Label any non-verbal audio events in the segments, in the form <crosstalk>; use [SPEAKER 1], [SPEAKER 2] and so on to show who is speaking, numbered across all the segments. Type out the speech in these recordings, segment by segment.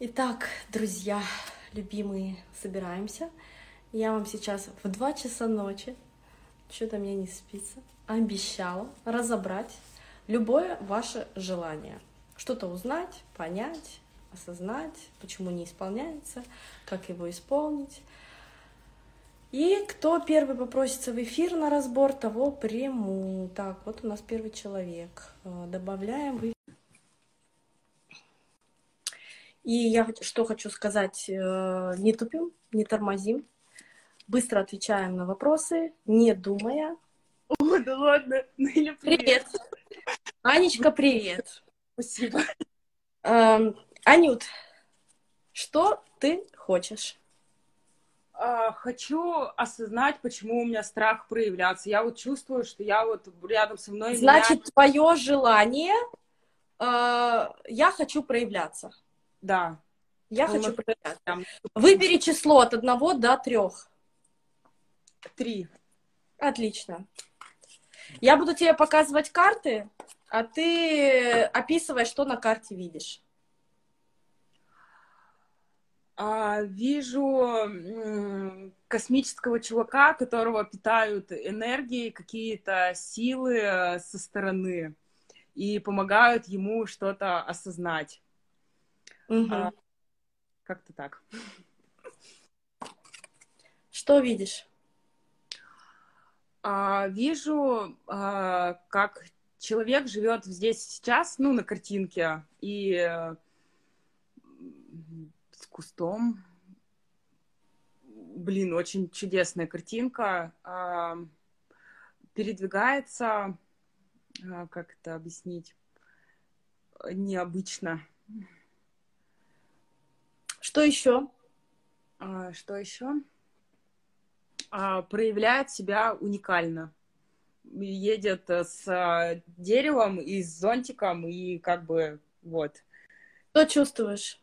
[SPEAKER 1] Итак, друзья, любимые, собираемся. Я вам сейчас в 2 часа ночи, что-то мне не спится, обещала разобрать любое ваше желание. Что-то узнать, понять, осознать, почему не исполняется, как его исполнить. И кто первый попросится в эфир на разбор, того приму. Так, вот у нас первый человек. Э, добавляем в И я что хочу сказать, э, не тупим, не тормозим, быстро отвечаем на вопросы, не думая.
[SPEAKER 2] О, да ладно. <laughs> Ну, или
[SPEAKER 1] привет. привет. Анечка, привет.
[SPEAKER 2] Спасибо. <laughs>
[SPEAKER 1] Эм, Анют, что ты хочешь?
[SPEAKER 2] А, хочу осознать, почему у меня страх проявляться. Я вот чувствую, что я вот рядом со мной...
[SPEAKER 1] Значит, меня... твое желание, э, я хочу проявляться.
[SPEAKER 2] Да.
[SPEAKER 1] Я ну, хочу проявляться. Выбери число от одного до трех.
[SPEAKER 2] Три.
[SPEAKER 1] Отлично. Я буду тебе показывать карты, а ты описывай, что на карте видишь.
[SPEAKER 2] А, вижу космического чувака, которого питают энергией какие-то силы э, со стороны и помогают ему что-то осознать.
[SPEAKER 1] Угу. А,
[SPEAKER 2] как-то так.
[SPEAKER 1] Что видишь?
[SPEAKER 2] А, вижу, а, как человек живет здесь сейчас, ну, на картинке, и с кустом. Блин, очень чудесная картинка. А, передвигается, а, как это объяснить, необычно.
[SPEAKER 1] Что еще?
[SPEAKER 2] А, что еще? А, проявляет себя уникально. Едет с а, деревом и с зонтиком, и как бы вот.
[SPEAKER 1] Что чувствуешь?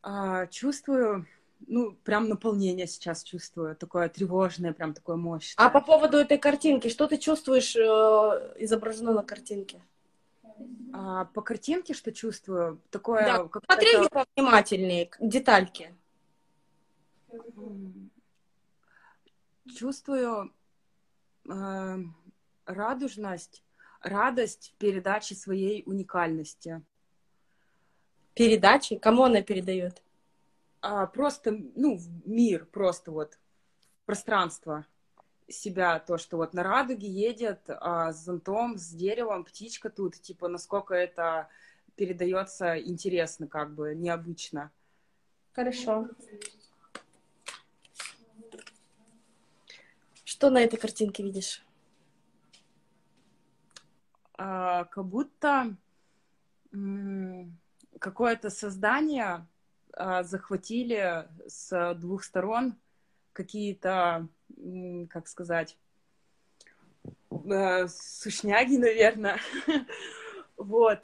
[SPEAKER 2] А, чувствую, ну, прям наполнение сейчас чувствую, такое тревожное, прям такое мощное.
[SPEAKER 1] А по поводу этой картинки, что ты чувствуешь э, изображено на картинке?
[SPEAKER 2] А, по картинке что чувствую? Такое...
[SPEAKER 1] Да, смотри повнимательнее, детальки.
[SPEAKER 2] чувствую э, радужность, радость передачи своей уникальности.
[SPEAKER 1] Передачи? Кому она передает?
[SPEAKER 2] А, просто, ну, мир, просто вот пространство себя, то, что вот на радуге едет а, с зонтом, с деревом, птичка тут, типа, насколько это передается интересно, как бы, необычно.
[SPEAKER 1] Хорошо. Что на этой картинке видишь?
[SPEAKER 2] А, как будто какое-то создание а, захватили с двух сторон какие-то, как сказать, а, сушняги, <laughs> наверное. вот.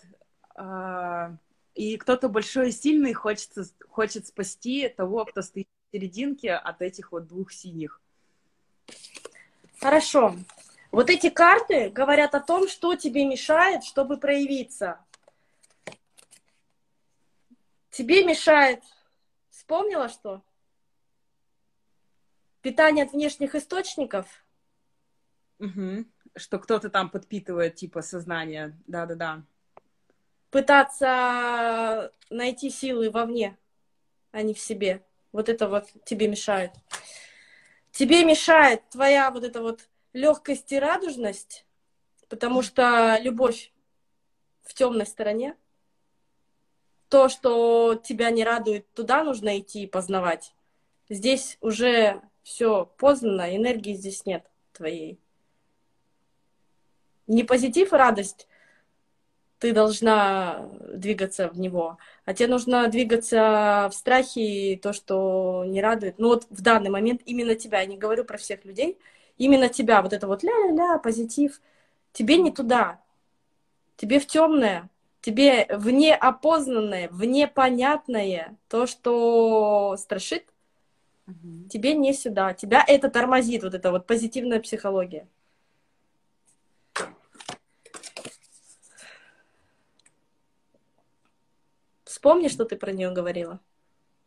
[SPEAKER 2] А, и кто-то большой и сильный хочет, хочет спасти того, кто стоит в серединке от этих вот двух синих.
[SPEAKER 1] Хорошо. Вот эти карты говорят о том, что тебе мешает, чтобы проявиться. Тебе мешает, вспомнила что? Питание от внешних источников?
[SPEAKER 2] Угу. Что кто-то там подпитывает, типа, сознание. Да-да-да.
[SPEAKER 1] Пытаться найти силы вовне, а не в себе. Вот это вот тебе мешает тебе мешает твоя вот эта вот легкость и радужность, потому что любовь в темной стороне, то, что тебя не радует, туда нужно идти и познавать. Здесь уже все познано, энергии здесь нет твоей. Не позитив и радость. Ты должна двигаться в него, а тебе нужно двигаться в страхе, то, что не радует. Ну вот в данный момент именно тебя, я не говорю про всех людей, именно тебя, вот это вот ля-ля-ля, позитив, тебе не туда, тебе в темное, тебе в неопознанное, в непонятное, то, что страшит, угу. тебе не сюда, тебя это тормозит, вот эта вот позитивная психология. Вспомни, что ты про нее говорила.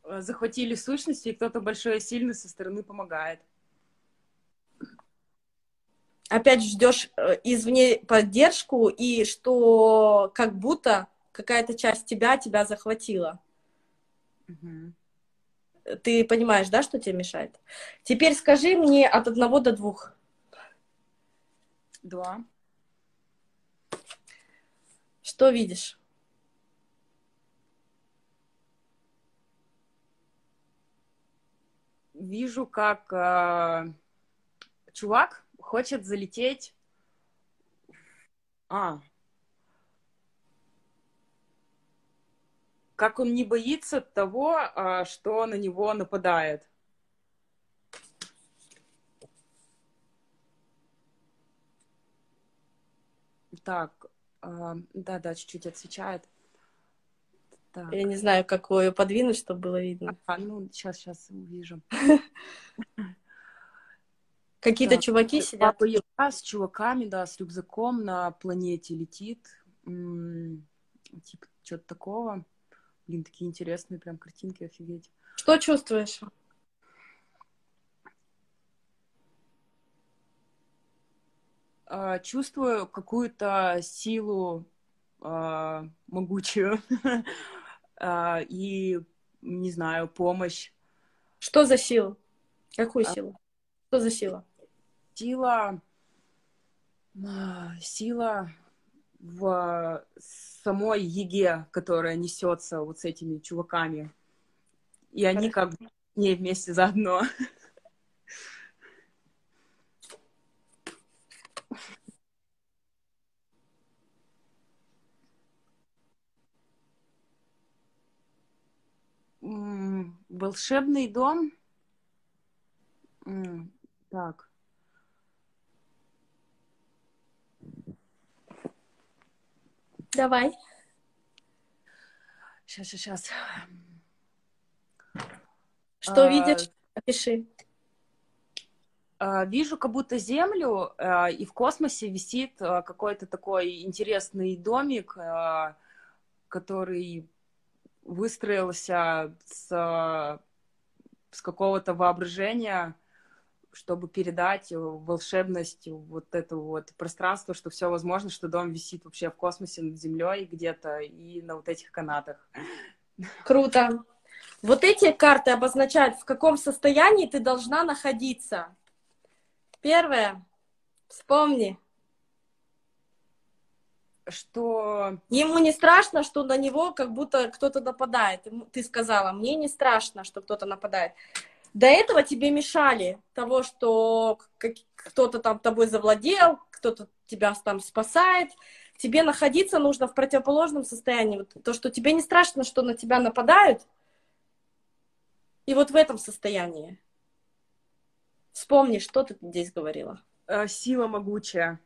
[SPEAKER 2] Э, захватили сущности, и кто-то большой и сильный со стороны помогает.
[SPEAKER 1] Опять ждешь э, извне поддержку, и что как будто какая-то часть тебя тебя захватила.
[SPEAKER 2] Угу.
[SPEAKER 1] Ты понимаешь, да, что тебе мешает? Теперь скажи мне от одного до двух.
[SPEAKER 2] Два.
[SPEAKER 1] Что видишь?
[SPEAKER 2] Вижу, как э, чувак хочет залететь. А, как он не боится того, а, что на него нападает. Так, да-да, чуть-чуть отвечает.
[SPEAKER 1] Так. Я не знаю, как ее подвинуть, чтобы было видно.
[SPEAKER 2] А, ну, сейчас, сейчас увижу. <laughs>
[SPEAKER 1] Какие-то чуваки сидят?
[SPEAKER 2] Папа с чуваками, да, с рюкзаком на планете летит. Типа, что-то такого. Блин, такие интересные прям картинки, офигеть.
[SPEAKER 1] Что чувствуешь?
[SPEAKER 2] Uh, чувствую какую-то силу uh, могучую uh, <laughs> и, не знаю, помощь.
[SPEAKER 1] Что за сила? Какую силу? Что за сила?
[SPEAKER 2] Сила... Сила в самой еге, которая несется вот с этими чуваками. И они как бы не вместе заодно. Волшебный дом. Так.
[SPEAKER 1] Давай.
[SPEAKER 2] Сейчас, сейчас, сейчас.
[SPEAKER 1] Что а, видишь? Опиши.
[SPEAKER 2] А, вижу как будто Землю, а, и в космосе висит а, какой-то такой интересный домик, который выстроился с, с какого-то воображения чтобы передать волшебность вот этого вот пространства, что все возможно, что дом висит вообще в космосе над землей где-то и на вот этих канатах.
[SPEAKER 1] Круто. Вот эти карты обозначают, в каком состоянии ты должна находиться. Первое. Вспомни.
[SPEAKER 2] Что...
[SPEAKER 1] Ему не страшно, что на него как будто кто-то нападает. Ты сказала, мне не страшно, что кто-то нападает. До этого тебе мешали того, что кто-то там тобой завладел, кто-то тебя там спасает. Тебе находиться нужно в противоположном состоянии. Вот то, что тебе не страшно, что на тебя нападают, и вот в этом состоянии. Вспомни, что ты здесь говорила.
[SPEAKER 2] Э, сила могучая.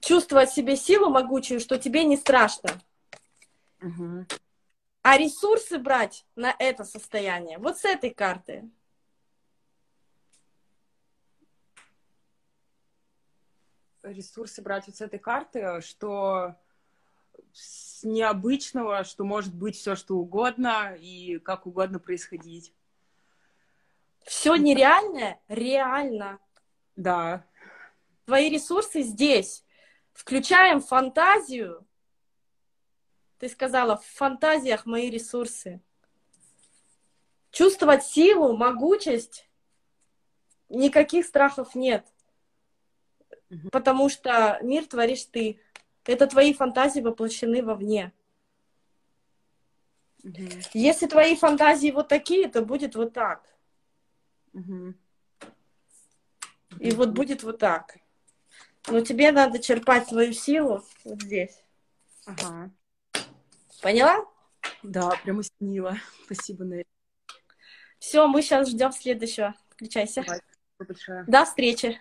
[SPEAKER 1] Чувствовать себе силу могучую, что тебе не страшно.
[SPEAKER 2] Угу.
[SPEAKER 1] А ресурсы брать на это состояние вот с этой карты.
[SPEAKER 2] Ресурсы брать вот с этой карты, что с необычного, что может быть все что угодно и как угодно происходить.
[SPEAKER 1] Все нереальное реально.
[SPEAKER 2] Да.
[SPEAKER 1] Твои ресурсы здесь. Включаем фантазию. Ты сказала, в фантазиях мои ресурсы. Чувствовать силу, могучесть. Никаких страхов нет. Потому что мир творишь ты. Это твои фантазии воплощены вовне.
[SPEAKER 2] Угу.
[SPEAKER 1] Если твои фантазии вот такие, то будет вот так.
[SPEAKER 2] Угу.
[SPEAKER 1] И вот будет вот так. Но тебе надо черпать свою силу вот здесь.
[SPEAKER 2] Ага.
[SPEAKER 1] Поняла?
[SPEAKER 2] Да, прямо снила. Спасибо, Нелли.
[SPEAKER 1] Все, мы сейчас ждем следующего. Включайся.
[SPEAKER 2] Давай, большое.
[SPEAKER 1] До встречи.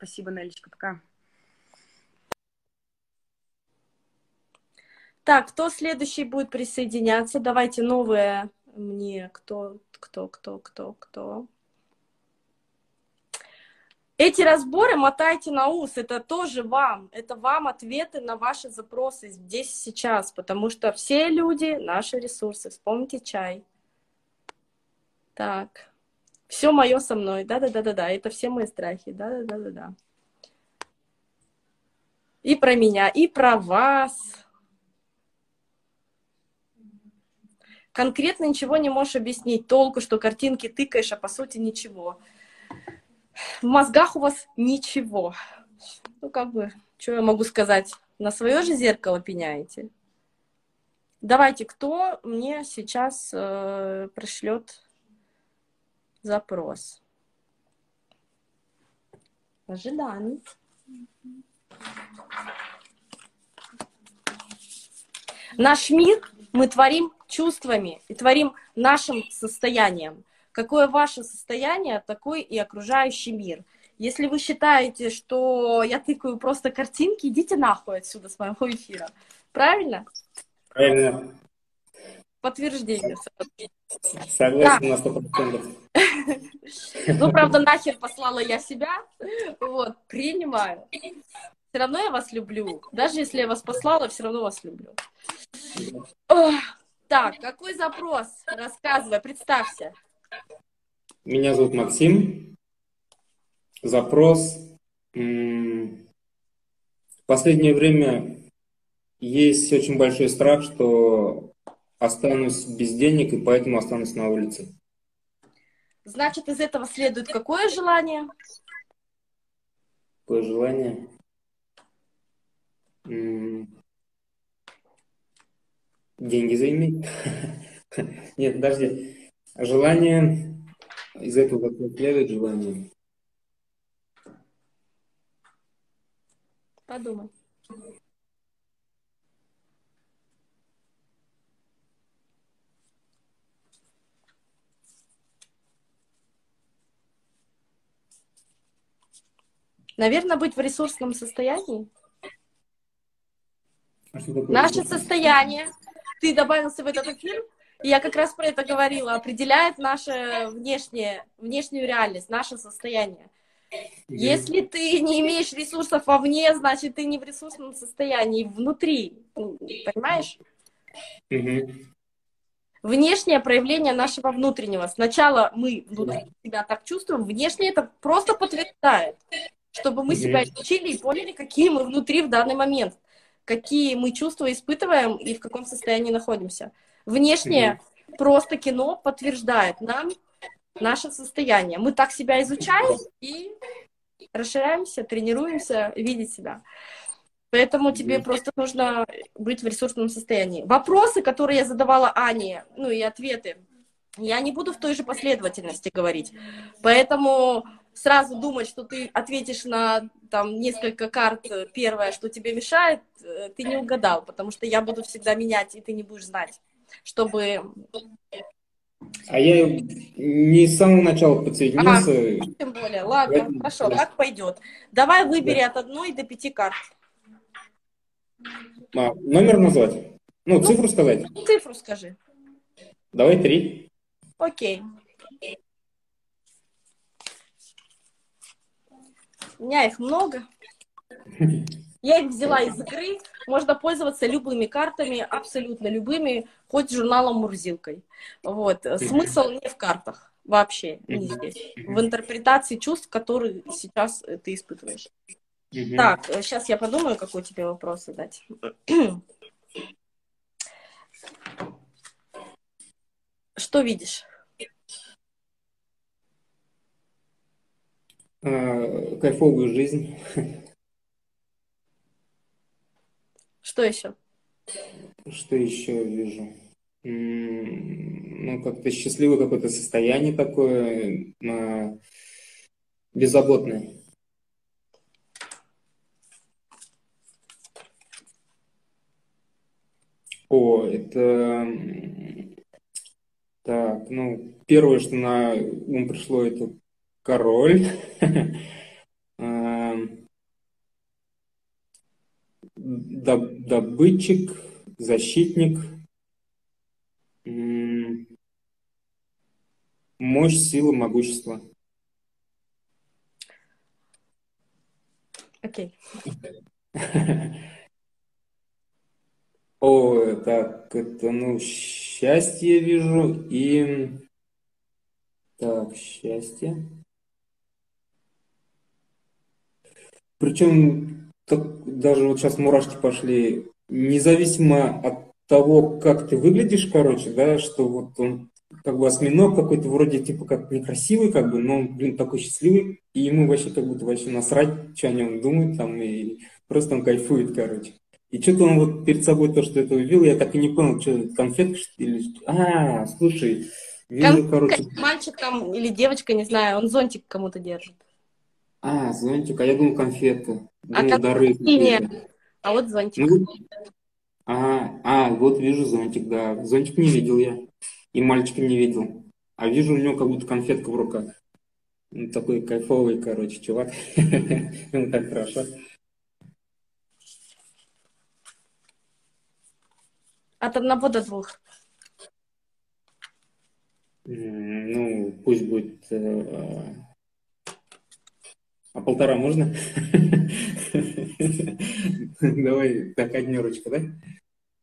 [SPEAKER 2] Спасибо, Нелечка, пока.
[SPEAKER 1] Так, кто следующий будет присоединяться? Давайте новые мне. Кто, кто, кто, кто, кто? Эти разборы мотайте на ус, это тоже вам, это вам ответы на ваши запросы здесь сейчас, потому что все люди — наши ресурсы. Вспомните чай. Так, все мое со мной, да-да-да-да-да, это все мои страхи, да-да-да-да-да. И про меня, и про вас. Конкретно ничего не можешь объяснить, толку, что картинки тыкаешь, а по сути ничего в мозгах у вас ничего. Ну, как бы, что я могу сказать? На свое же зеркало пеняете? Давайте, кто мне сейчас э, пришлет запрос? Ожиданий. Наш мир мы творим чувствами и творим нашим состоянием. Какое ваше состояние, такой и окружающий мир. Если вы считаете, что я тыкаю просто картинки, идите нахуй отсюда с моего эфира. Правильно?
[SPEAKER 3] Правильно.
[SPEAKER 1] Подтверждение.
[SPEAKER 3] Согласен на сто процентов.
[SPEAKER 1] Ну, правда, нахер послала я себя. Вот, принимаю. Все равно я вас люблю. Даже если я вас послала, все равно вас люблю. Так, какой запрос? Рассказывай, представься.
[SPEAKER 3] Меня зовут Максим. Запрос. В последнее время есть очень большой страх, что останусь без денег и поэтому останусь на улице.
[SPEAKER 1] Значит, из этого следует какое желание?
[SPEAKER 3] Какое желание? Деньги заиметь? <laughs> Нет, подожди. Желание, из этого следует желание.
[SPEAKER 1] Подумай. Наверное, быть в ресурсном состоянии. А Наше состояние. Ты добавился в этот эфир, я как раз про это говорила, определяет наше внешнее, внешнюю реальность, наше состояние. Если ты не имеешь ресурсов вовне, значит, ты не в ресурсном состоянии, внутри. Понимаешь? Внешнее проявление нашего внутреннего. Сначала мы внутри себя так чувствуем, внешне это просто подтверждает, чтобы мы себя изучили и поняли, какие мы внутри в данный момент, какие мы чувства испытываем и в каком состоянии находимся. Внешнее просто кино подтверждает нам наше состояние. Мы так себя изучаем и расширяемся, тренируемся, видеть себя. Поэтому тебе mm-hmm. просто нужно быть в ресурсном состоянии. Вопросы, которые я задавала Ане, ну и ответы, я не буду в той же последовательности говорить. Поэтому сразу думать, что ты ответишь на там несколько карт первое, что тебе мешает, э, ты не угадал, потому что я буду всегда менять, и ты не будешь знать чтобы...
[SPEAKER 3] А я не с самого начала подсоединился. А,
[SPEAKER 1] тем более, ладно, Поэтому... хорошо, как пойдет. Давай выбери да. от одной до пяти карт.
[SPEAKER 3] А, номер назвать? Ну, ну, цифру сказать?
[SPEAKER 1] Цифру скажи.
[SPEAKER 3] Давай три.
[SPEAKER 1] Окей. У меня их много. Я их взяла из игры. Можно пользоваться любыми картами, абсолютно любыми, хоть журналом Мурзилкой. Вот. Смысл не в картах вообще, не здесь. В интерпретации чувств, которые сейчас ты испытываешь. Так, сейчас я подумаю, какой тебе вопрос задать. <clears throat> Что видишь?
[SPEAKER 3] А, кайфовую жизнь.
[SPEAKER 1] Что еще?
[SPEAKER 3] Что еще вижу? Ну, как-то счастливое какое-то состояние такое, беззаботное. О, это... Так, ну, первое, что на ум пришло, это король. <laughs> добытчик, защитник, мощь, сила, могущество.
[SPEAKER 1] Окей. <laughs>
[SPEAKER 3] О, так, это, ну, счастье вижу и... Так, счастье. Причем так, даже вот сейчас мурашки пошли, независимо от того, как ты выглядишь, короче, да, что вот он как бы осьминог какой-то вроде типа как некрасивый, как бы, но, блин, такой счастливый, и ему вообще как будто вообще насрать, что о нем думают там, и просто он кайфует, короче. И что-то он вот перед собой то, что это увидел, я так и не понял, что это, конфетка что ли? А, слушай,
[SPEAKER 1] вижу, Кон- короче... Мальчик там или девочка, не знаю, он зонтик кому-то держит.
[SPEAKER 3] А, зонтик, а я думал конфетка.
[SPEAKER 1] А
[SPEAKER 3] думал,
[SPEAKER 1] дары нет. А вот зонтик. Ну,
[SPEAKER 3] а, а, вот вижу зонтик, да. Зонтик не видел я. И мальчика не видел. А вижу у него как будто конфетка в руках. Он такой кайфовый, короче, чувак. Ему <laughs> так хорошо.
[SPEAKER 1] От одного до двух.
[SPEAKER 3] Ну, пусть будет... А полтора можно? <laughs> Давай, так, однерочка, да?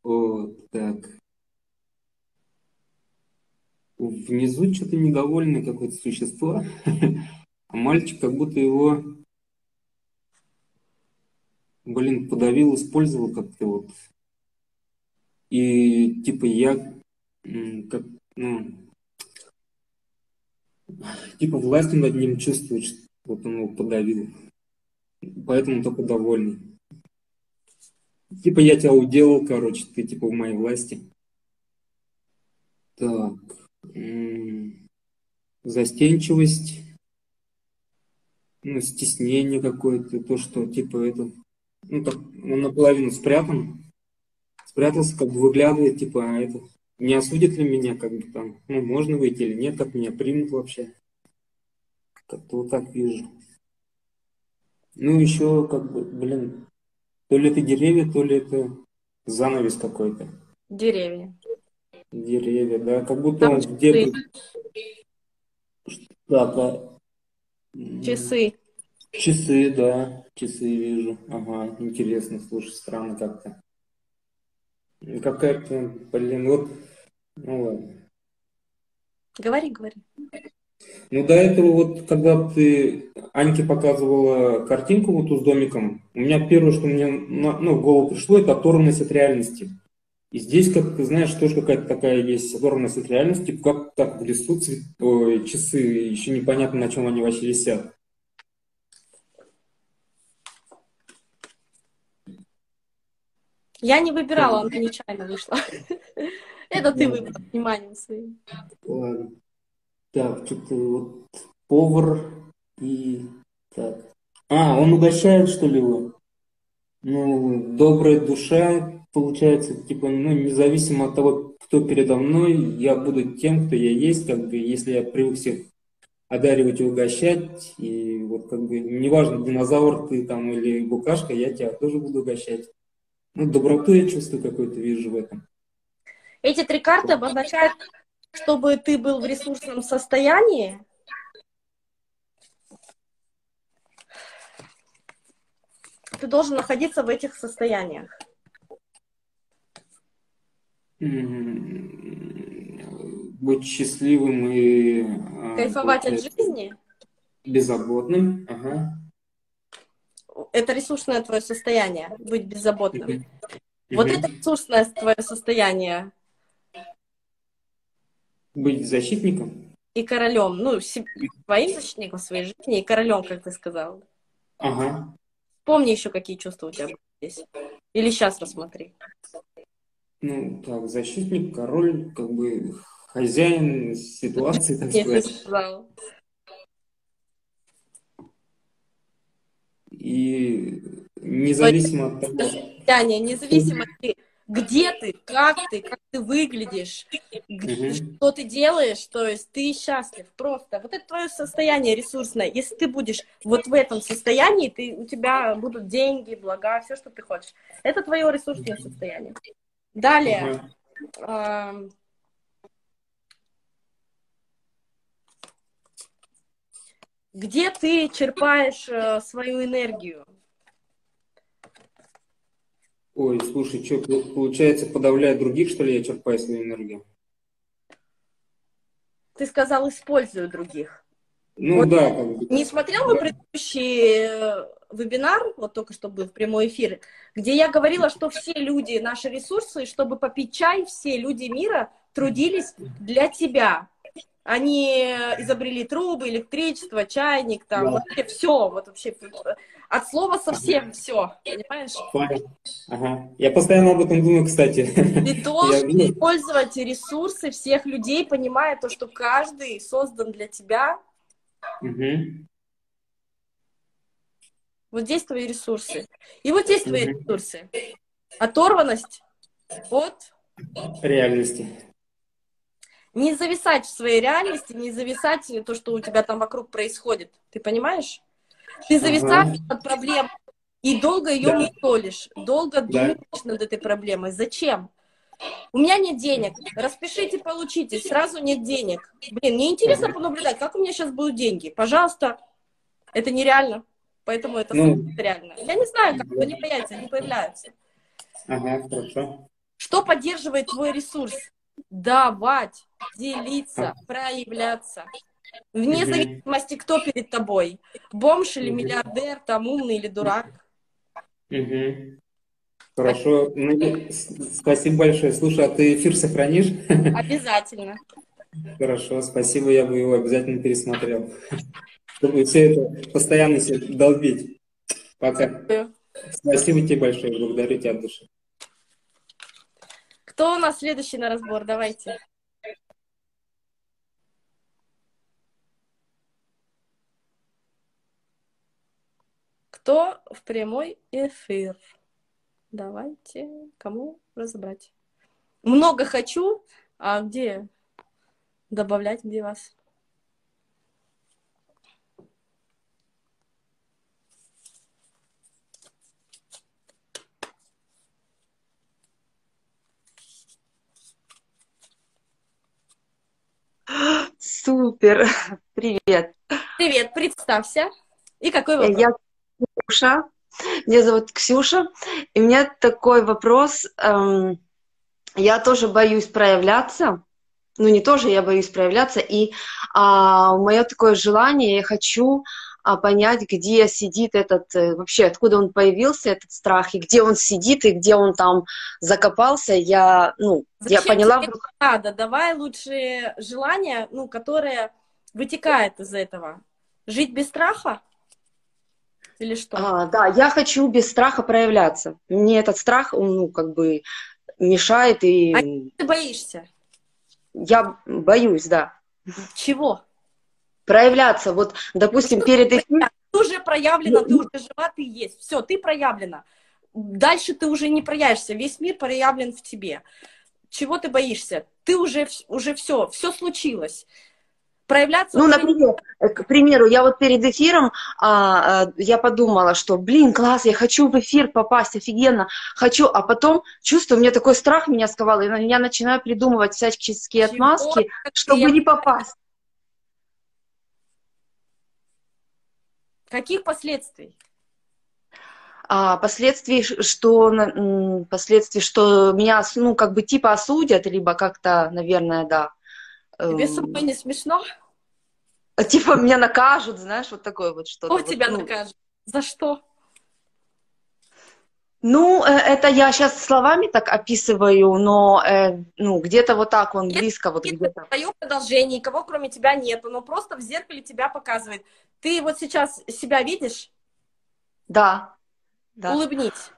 [SPEAKER 3] Вот, так. Внизу что-то недовольное какое-то существо, а мальчик как будто его, блин, подавил, использовал как-то вот. И типа я, как, ну, типа власть над ним чувствует, вот он его подавил. Поэтому только довольный. Типа я тебя уделал, короче, ты типа в моей власти. Так. Застенчивость. Ну, стеснение какое-то, то, что типа это... Ну, так, он наполовину спрятан. Спрятался, как бы выглядывает, типа, а это... Не осудит ли меня, как бы там, ну, можно выйти или нет, как меня примут вообще. Как-то вот так вижу. Ну, еще, как бы, блин, то ли это деревья, то ли это занавес какой-то.
[SPEAKER 1] Деревья.
[SPEAKER 3] Деревья, да, как будто Там он где-то... Так, а...
[SPEAKER 1] Часы.
[SPEAKER 3] Часы, да, часы вижу. Ага, интересно, слушай, странно как-то. Какая-то, блин, вот, ну ладно.
[SPEAKER 1] Говори, говори.
[SPEAKER 3] Ну, до этого вот, когда ты Аньке показывала картинку вот с домиком, у меня первое, что мне ну, в голову пришло, это оторванность от реальности. И здесь, как ты знаешь, тоже какая-то такая есть оторванность от реальности, как так в лесу цвет, ой, часы, еще непонятно, на чем они вообще висят.
[SPEAKER 1] Я не выбирала, она нечаянно вышла. <laughs> Это ты выбрал вниманием своим.
[SPEAKER 3] Ладно. Так, что-то вот повар и... Так. А, он угощает, что ли, его? Ну, добрая душа, получается, типа, ну, независимо от того, кто передо мной, я буду тем, кто я есть, как бы, если я привык всех одаривать и угощать, и вот как бы, неважно, динозавр ты там или букашка, я тебя тоже буду угощать. Ну, доброту я чувствую какой-то, вижу в этом.
[SPEAKER 1] Эти три карты обозначают чтобы ты был в ресурсном состоянии, ты должен находиться в этих состояниях.
[SPEAKER 3] Быть счастливым и...
[SPEAKER 1] А, Кайфовать от жизни?
[SPEAKER 3] Беззаботным, ага.
[SPEAKER 1] Это ресурсное твое состояние, быть беззаботным. Mm-hmm. Вот это ресурсное твое состояние
[SPEAKER 3] быть защитником?
[SPEAKER 1] И королем. Ну, своим защитником своей жизни и королем, как ты сказал.
[SPEAKER 3] Ага.
[SPEAKER 1] Помни еще, какие чувства у тебя были здесь. Или сейчас рассмотри.
[SPEAKER 3] Ну, так, защитник, король, как бы хозяин ситуации, так сказать. Сказал. И независимо от того...
[SPEAKER 1] Таня, независимо от где ты, как ты, как ты выглядишь, где, что ты делаешь, то есть ты счастлив просто. Вот это твое состояние ресурсное. Если ты будешь вот в этом состоянии, ты, у тебя будут деньги, блага, все, что ты хочешь. Это твое ресурсное состояние. Далее. Uh-huh. где ты черпаешь э, свою энергию?
[SPEAKER 3] Ой, слушай, что, получается, подавляя других, что ли, я черпаю свою энергию?
[SPEAKER 1] Ты сказал, использую других.
[SPEAKER 3] Ну
[SPEAKER 1] Вот
[SPEAKER 3] да, как бы.
[SPEAKER 1] Не смотрел мой предыдущий э, вебинар, вот только что был в прямой эфир, где я говорила, что все люди, наши ресурсы, чтобы попить чай, все люди мира трудились для тебя. Они изобрели трубы, электричество, чайник, там
[SPEAKER 3] Да.
[SPEAKER 1] вообще все, вот вообще от слова совсем все, понимаешь?
[SPEAKER 3] Понял. Ага. Я постоянно об этом думаю, кстати. <laughs>
[SPEAKER 1] Ты должен
[SPEAKER 3] Я-
[SPEAKER 1] использовать ресурсы всех людей, понимая то, что каждый создан для тебя.
[SPEAKER 3] Мгм.
[SPEAKER 1] Вот здесь твои ресурсы. И вот здесь твои
[SPEAKER 3] Мгм.
[SPEAKER 1] ресурсы. Оторванность от
[SPEAKER 3] Реальности.
[SPEAKER 1] не зависать в своей реальности, не зависать то, что у тебя там вокруг происходит. Ты понимаешь? Ты зависаешь от проблем и долго ее
[SPEAKER 3] Да.
[SPEAKER 1] мусолишь, долго
[SPEAKER 3] Да.
[SPEAKER 1] думаешь над этой проблемой. Зачем? У меня нет денег. Распишите, получите. Сразу нет денег. Блин, мне интересно понаблюдать, как у меня сейчас будут деньги. Пожалуйста. Это нереально. Поэтому это
[SPEAKER 3] Ну.
[SPEAKER 1] реально. Я не знаю, как они появятся, они появляются.
[SPEAKER 3] Ага, хорошо.
[SPEAKER 1] Что поддерживает твой ресурс? Давать, делиться, проявляться. Вне
[SPEAKER 3] Мгм.
[SPEAKER 1] зависимости, кто перед тобой. Бомж или миллиардер, там умный или дурак.
[SPEAKER 3] Мгм. Хорошо. Ну, спасибо большое. Слушай, а ты эфир сохранишь?
[SPEAKER 1] Обязательно.
[SPEAKER 3] Хорошо, спасибо, я бы его обязательно пересмотрел. Чтобы все это постоянно себе долбить. Пока. Спасибо тебе большое, благодарю тебя от души.
[SPEAKER 1] Кто у нас следующий на разбор? Давайте. Кто в прямой эфир? Давайте, кому разобрать? Много хочу, а где добавлять, где вас?
[SPEAKER 4] Супер, <laughs> привет.
[SPEAKER 1] Привет, представься. И какой вопрос?
[SPEAKER 4] Я Ксюша. Меня зовут Ксюша. И у меня такой вопрос. эм, Я тоже боюсь проявляться. Ну, не тоже, я боюсь проявляться. И мое такое желание, я хочу а, понять, где сидит этот, э, вообще, откуда он появился, этот страх, и где он сидит, и где он там закопался. Я, ну, я
[SPEAKER 1] Зачем
[SPEAKER 4] поняла
[SPEAKER 1] тебе
[SPEAKER 4] вдруг,
[SPEAKER 1] надо? Давай лучше желание, ну, которое вытекает из этого. Жить без страха? Или что?
[SPEAKER 4] А, да, я хочу без страха проявляться. Мне этот страх, он, ну, как бы мешает, и
[SPEAKER 1] А Ты боишься?
[SPEAKER 4] я боюсь, да.
[SPEAKER 1] Чего?
[SPEAKER 4] Проявляться. Вот, допустим, перед эфиром,
[SPEAKER 1] Ты уже проявлена, ты уже жива, ты есть. Все, ты проявлена. Дальше ты уже не проявишься. Весь мир проявлен в тебе. Чего ты боишься? Ты уже, уже все, все случилось. Проявляться
[SPEAKER 4] ну, например, э, к примеру, я вот перед эфиром, а, а, я подумала, что, блин, класс, я хочу в эфир попасть, офигенно, хочу, а потом чувствую, у меня такой страх меня сковал, и я начинаю придумывать всяческие
[SPEAKER 1] Чего
[SPEAKER 4] отмазки, чтобы не попасть.
[SPEAKER 1] Каких последствий?
[SPEAKER 4] а, последствий, что, последствий, что меня, ну, как бы типа осудят, либо как-то, наверное, да.
[SPEAKER 1] Тебе
[SPEAKER 4] эм,
[SPEAKER 1] самой не смешно?
[SPEAKER 4] Типа меня накажут, знаешь, вот такое вот что-то.
[SPEAKER 1] Кто
[SPEAKER 4] вот,
[SPEAKER 1] тебя
[SPEAKER 4] ну.
[SPEAKER 1] накажет? За что?
[SPEAKER 4] Ну, э, это я сейчас словами так описываю, но, э, ну, где-то вот так он
[SPEAKER 1] Нет,
[SPEAKER 4] близко, вот где-то.
[SPEAKER 1] твое продолжение, никого кроме тебя нету, но просто в зеркале тебя показывает. Ты вот сейчас себя видишь?
[SPEAKER 4] Да, да.
[SPEAKER 1] Улыбнись.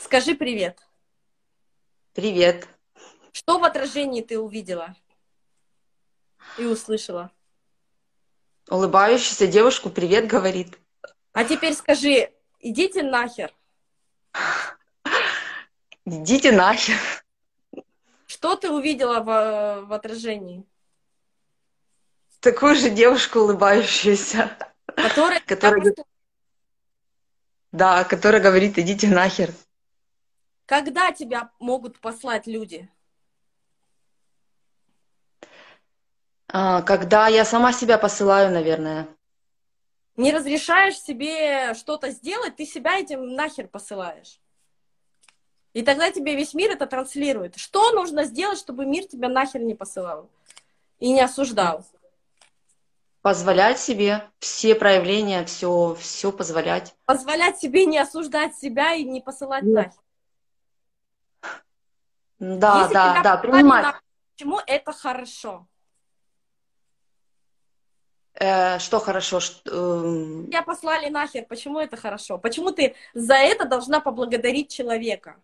[SPEAKER 1] Скажи привет.
[SPEAKER 4] Привет.
[SPEAKER 1] Что в отражении ты увидела и услышала?
[SPEAKER 4] Улыбающуюся девушку привет говорит.
[SPEAKER 1] А теперь скажи, идите нахер.
[SPEAKER 4] Идите нахер.
[SPEAKER 1] Что ты увидела в, в отражении?
[SPEAKER 4] Такую же девушку улыбающуюся.
[SPEAKER 1] Которая,
[SPEAKER 4] Которая- Да, которая говорит, идите нахер.
[SPEAKER 1] Когда тебя могут послать люди?
[SPEAKER 4] Когда я сама себя посылаю, наверное.
[SPEAKER 1] Не разрешаешь себе что-то сделать, ты себя этим нахер посылаешь. И тогда тебе весь мир это транслирует. Что нужно сделать, чтобы мир тебя нахер не посылал и не осуждал?
[SPEAKER 4] Позволять себе все проявления, все, все позволять.
[SPEAKER 1] Позволять себе не осуждать себя и не посылать Нет. нахер.
[SPEAKER 4] Да, Если да, да, принимать.
[SPEAKER 1] Почему это хорошо?
[SPEAKER 4] Э, что хорошо? Что,
[SPEAKER 1] э... Тебя послали нахер, почему это хорошо? Почему ты за это должна поблагодарить человека?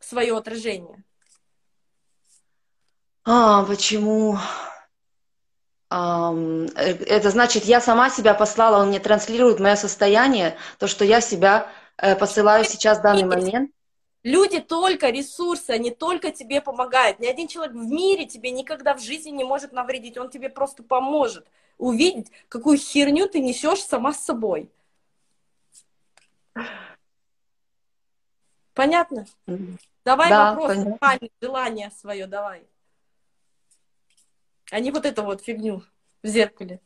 [SPEAKER 1] свое отражение?
[SPEAKER 4] А, почему? Это значит, я сама себя послала, он мне транслирует мое состояние, то, что я себя э, посылаю сейчас в данный момент.
[SPEAKER 1] Люди только ресурсы, они только тебе помогают. Ни один человек в мире тебе никогда в жизни не может навредить, он тебе просто поможет увидеть, какую херню ты несешь сама с собой. Понятно? Давай да, вопрос, понятно. желание свое, давай. А не вот эту вот фигню в зеркале.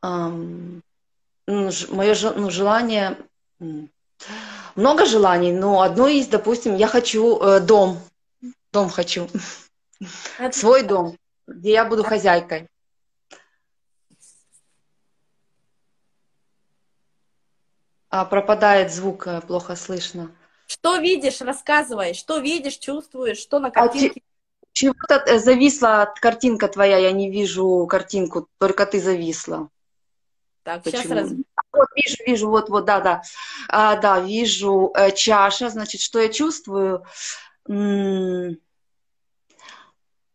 [SPEAKER 4] Um, ну, мое ну, желание, много желаний, но одно из, допустим, я хочу э, дом, дом хочу, Это... свой дом, где я буду хозяйкой. А пропадает звук, э, плохо слышно.
[SPEAKER 1] Что видишь, рассказывай, что видишь, чувствуешь, что на картинке.
[SPEAKER 4] А чего-то э, зависла картинка твоя, я не вижу картинку, только ты зависла.
[SPEAKER 1] Так, Почему? сейчас раз...
[SPEAKER 4] Вот, вижу, вижу, вот, вот, да, да. А, да, вижу э, чаша, значит, что я чувствую? М-м-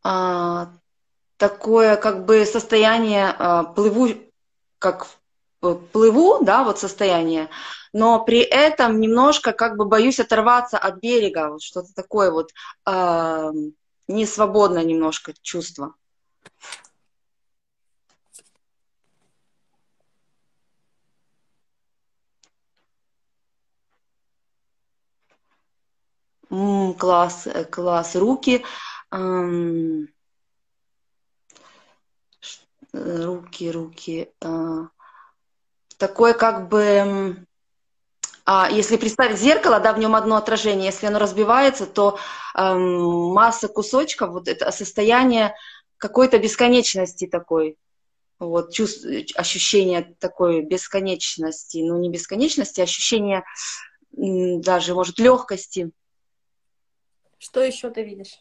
[SPEAKER 4] а, такое, как бы, состояние а, плыву, как плыву, да, вот состояние, но при этом немножко как бы боюсь оторваться от берега, вот что-то такое вот э, несвободное немножко чувство. М, класс, э, класс, руки. Эм, руки, руки. Э, такое как бы, а, если представить зеркало, да, в нем одно отражение, если оно разбивается, то эм, масса кусочков, вот это состояние какой-то бесконечности такой, вот чувство, ощущение такой бесконечности, ну не бесконечности, а ощущение даже, может, легкости.
[SPEAKER 1] Что еще ты видишь?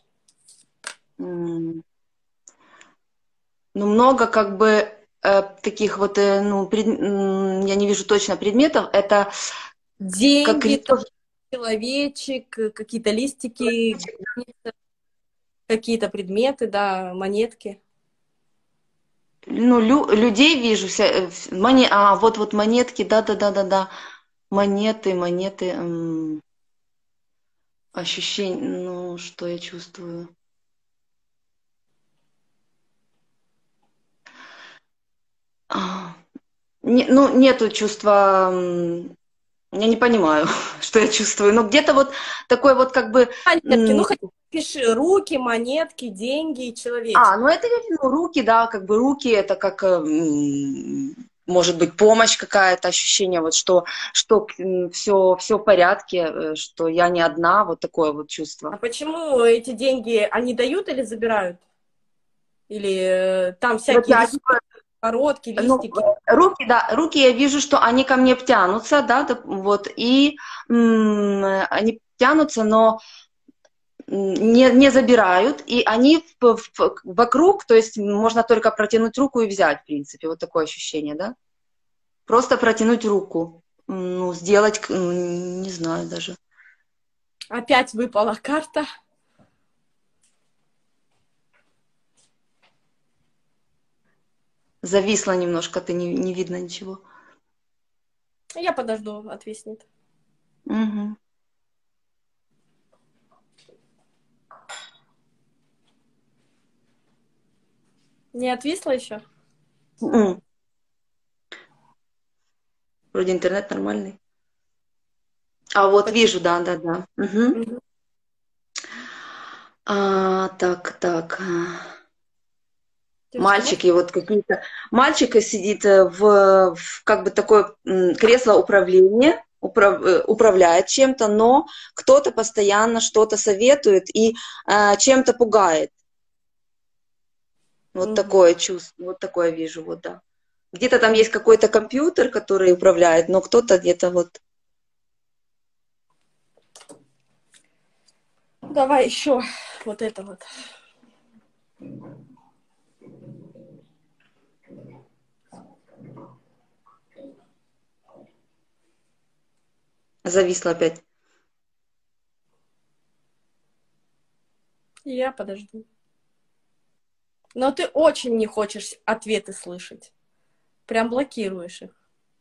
[SPEAKER 4] Ну, много как бы Э, таких вот, э, ну, пред... я не вижу точно предметов, это...
[SPEAKER 1] Деньги, как... человечек, э, какие-то листики, какие-то предметы, да, монетки.
[SPEAKER 4] Ну, лю людей вижу, вся, моне... а, вот, вот монетки, да-да-да-да-да, монеты, монеты, ощущение, ну, что я чувствую. Не, ну, нету чувства, я не понимаю, <laughs> что я чувствую, но где-то вот такой вот как бы...
[SPEAKER 1] Монетки, ну, хоть пиши руки, монетки, деньги, человек.
[SPEAKER 4] А, ну это ну, руки, да, как бы руки, это как, э, может быть, помощь какая-то, ощущение, вот что, что все, все в порядке, э, что я не одна, вот такое вот чувство.
[SPEAKER 1] А почему эти деньги, они дают или забирают? Или э, там всякие... Вот, ну, листики. Ну,
[SPEAKER 4] руки, да, руки я вижу, что они ко мне тянутся, да, вот, и они тянутся, но не, не забирают, и они в, в, вокруг, то есть можно только протянуть руку и взять, в принципе, вот такое ощущение, да? Просто протянуть руку, ну, сделать, не знаю даже.
[SPEAKER 1] Опять выпала карта.
[SPEAKER 4] Зависла немножко, ты не, не видно ничего.
[SPEAKER 1] Я подожду, отвиснет.
[SPEAKER 4] Угу.
[SPEAKER 1] Не отвисла еще?
[SPEAKER 4] Mm. Вроде интернет нормальный. А вот Почему? вижу, да, да, да. Угу. Угу. А, так, так. Мальчики, вот какие-то... Мальчик сидит э, в, в как бы такое кресло управления, управ, э, управляет чем-то, но кто-то постоянно что-то советует и э, чем-то пугает. Вот mm-hmm. такое чувство, вот такое вижу, вот да. Где-то там есть какой-то компьютер, который управляет, но кто-то где-то вот.
[SPEAKER 1] Давай еще вот это вот.
[SPEAKER 4] Зависла опять.
[SPEAKER 1] Я подожду. Но ты очень не хочешь ответы слышать. Прям блокируешь их.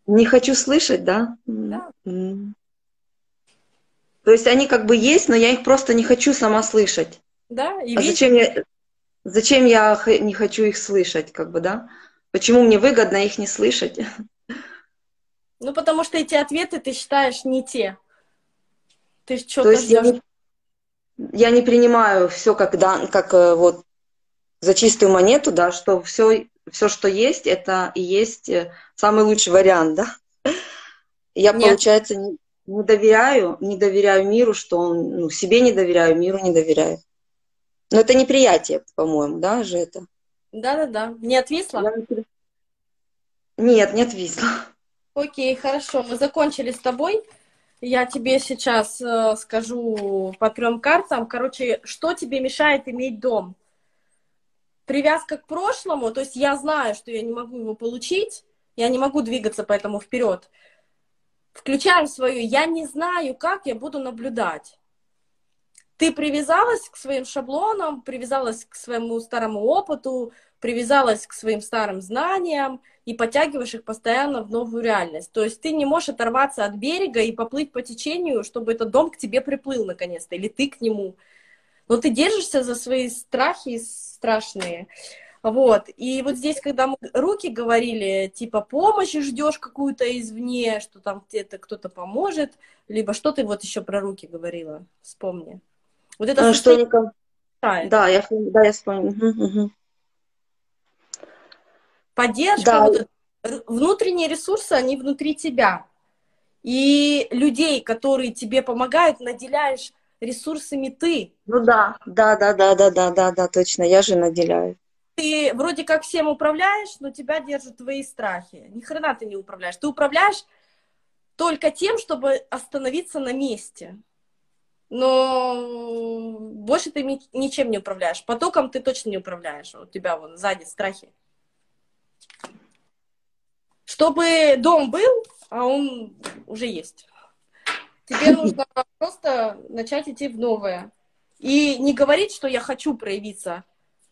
[SPEAKER 4] Не хочу слышать, да?
[SPEAKER 1] Да. Mm.
[SPEAKER 4] То есть они как бы есть, но я их просто не хочу сама слышать.
[SPEAKER 1] Да,
[SPEAKER 4] и а зачем я, зачем я не хочу их слышать, как бы, да? Почему мне выгодно их не слышать? <laughs>
[SPEAKER 1] Ну, потому что эти ответы ты считаешь не те.
[SPEAKER 4] Ты что-то ждешь. Я не, я не принимаю все как, да, как э, вот за чистую монету, да, что все, все, что есть, это и есть э, самый лучший вариант, да. Я, Нет. получается, не, не доверяю, не доверяю миру, что он, ну, себе не доверяю, миру не доверяю. Но это неприятие, по-моему, да, же это?
[SPEAKER 1] Да-да-да. Не отвисла?
[SPEAKER 4] Нет, не отвисла.
[SPEAKER 1] Окей, хорошо. Мы закончили с тобой. Я тебе сейчас э, скажу по трем картам. Короче, что тебе мешает иметь дом? Привязка к прошлому, то есть я знаю, что я не могу его получить, я не могу двигаться поэтому вперед. Включаем свою, я не знаю, как я буду наблюдать. Ты привязалась к своим шаблонам, привязалась к своему старому опыту, привязалась к своим старым знаниям и подтягиваешь их постоянно в новую реальность. То есть ты не можешь оторваться от берега и поплыть по течению, чтобы этот дом к тебе приплыл наконец-то, или ты к нему. Но ты держишься за свои страхи страшные. Вот. И вот здесь, когда мы руки говорили, типа помощи ждешь какую-то извне, что там где-то кто-то поможет, либо что ты вот еще про руки говорила, вспомни.
[SPEAKER 4] Вот это а, что Да, я, да, я вспомнила. Угу, угу.
[SPEAKER 1] Поддержка, да. вот, внутренние ресурсы, они внутри тебя. И людей, которые тебе помогают, наделяешь ресурсами ты.
[SPEAKER 4] Ну да, да, да, да, да, да, да, да, точно, я же наделяю.
[SPEAKER 1] Ты вроде как всем управляешь, но тебя держат твои страхи. Ни хрена ты не управляешь. Ты управляешь только тем, чтобы остановиться на месте. Но больше ты ничем не управляешь. Потоком ты точно не управляешь. У тебя вон сзади страхи. Чтобы дом был, а он уже есть. Тебе <laughs> нужно просто начать идти в новое. И не говорить, что я хочу проявиться,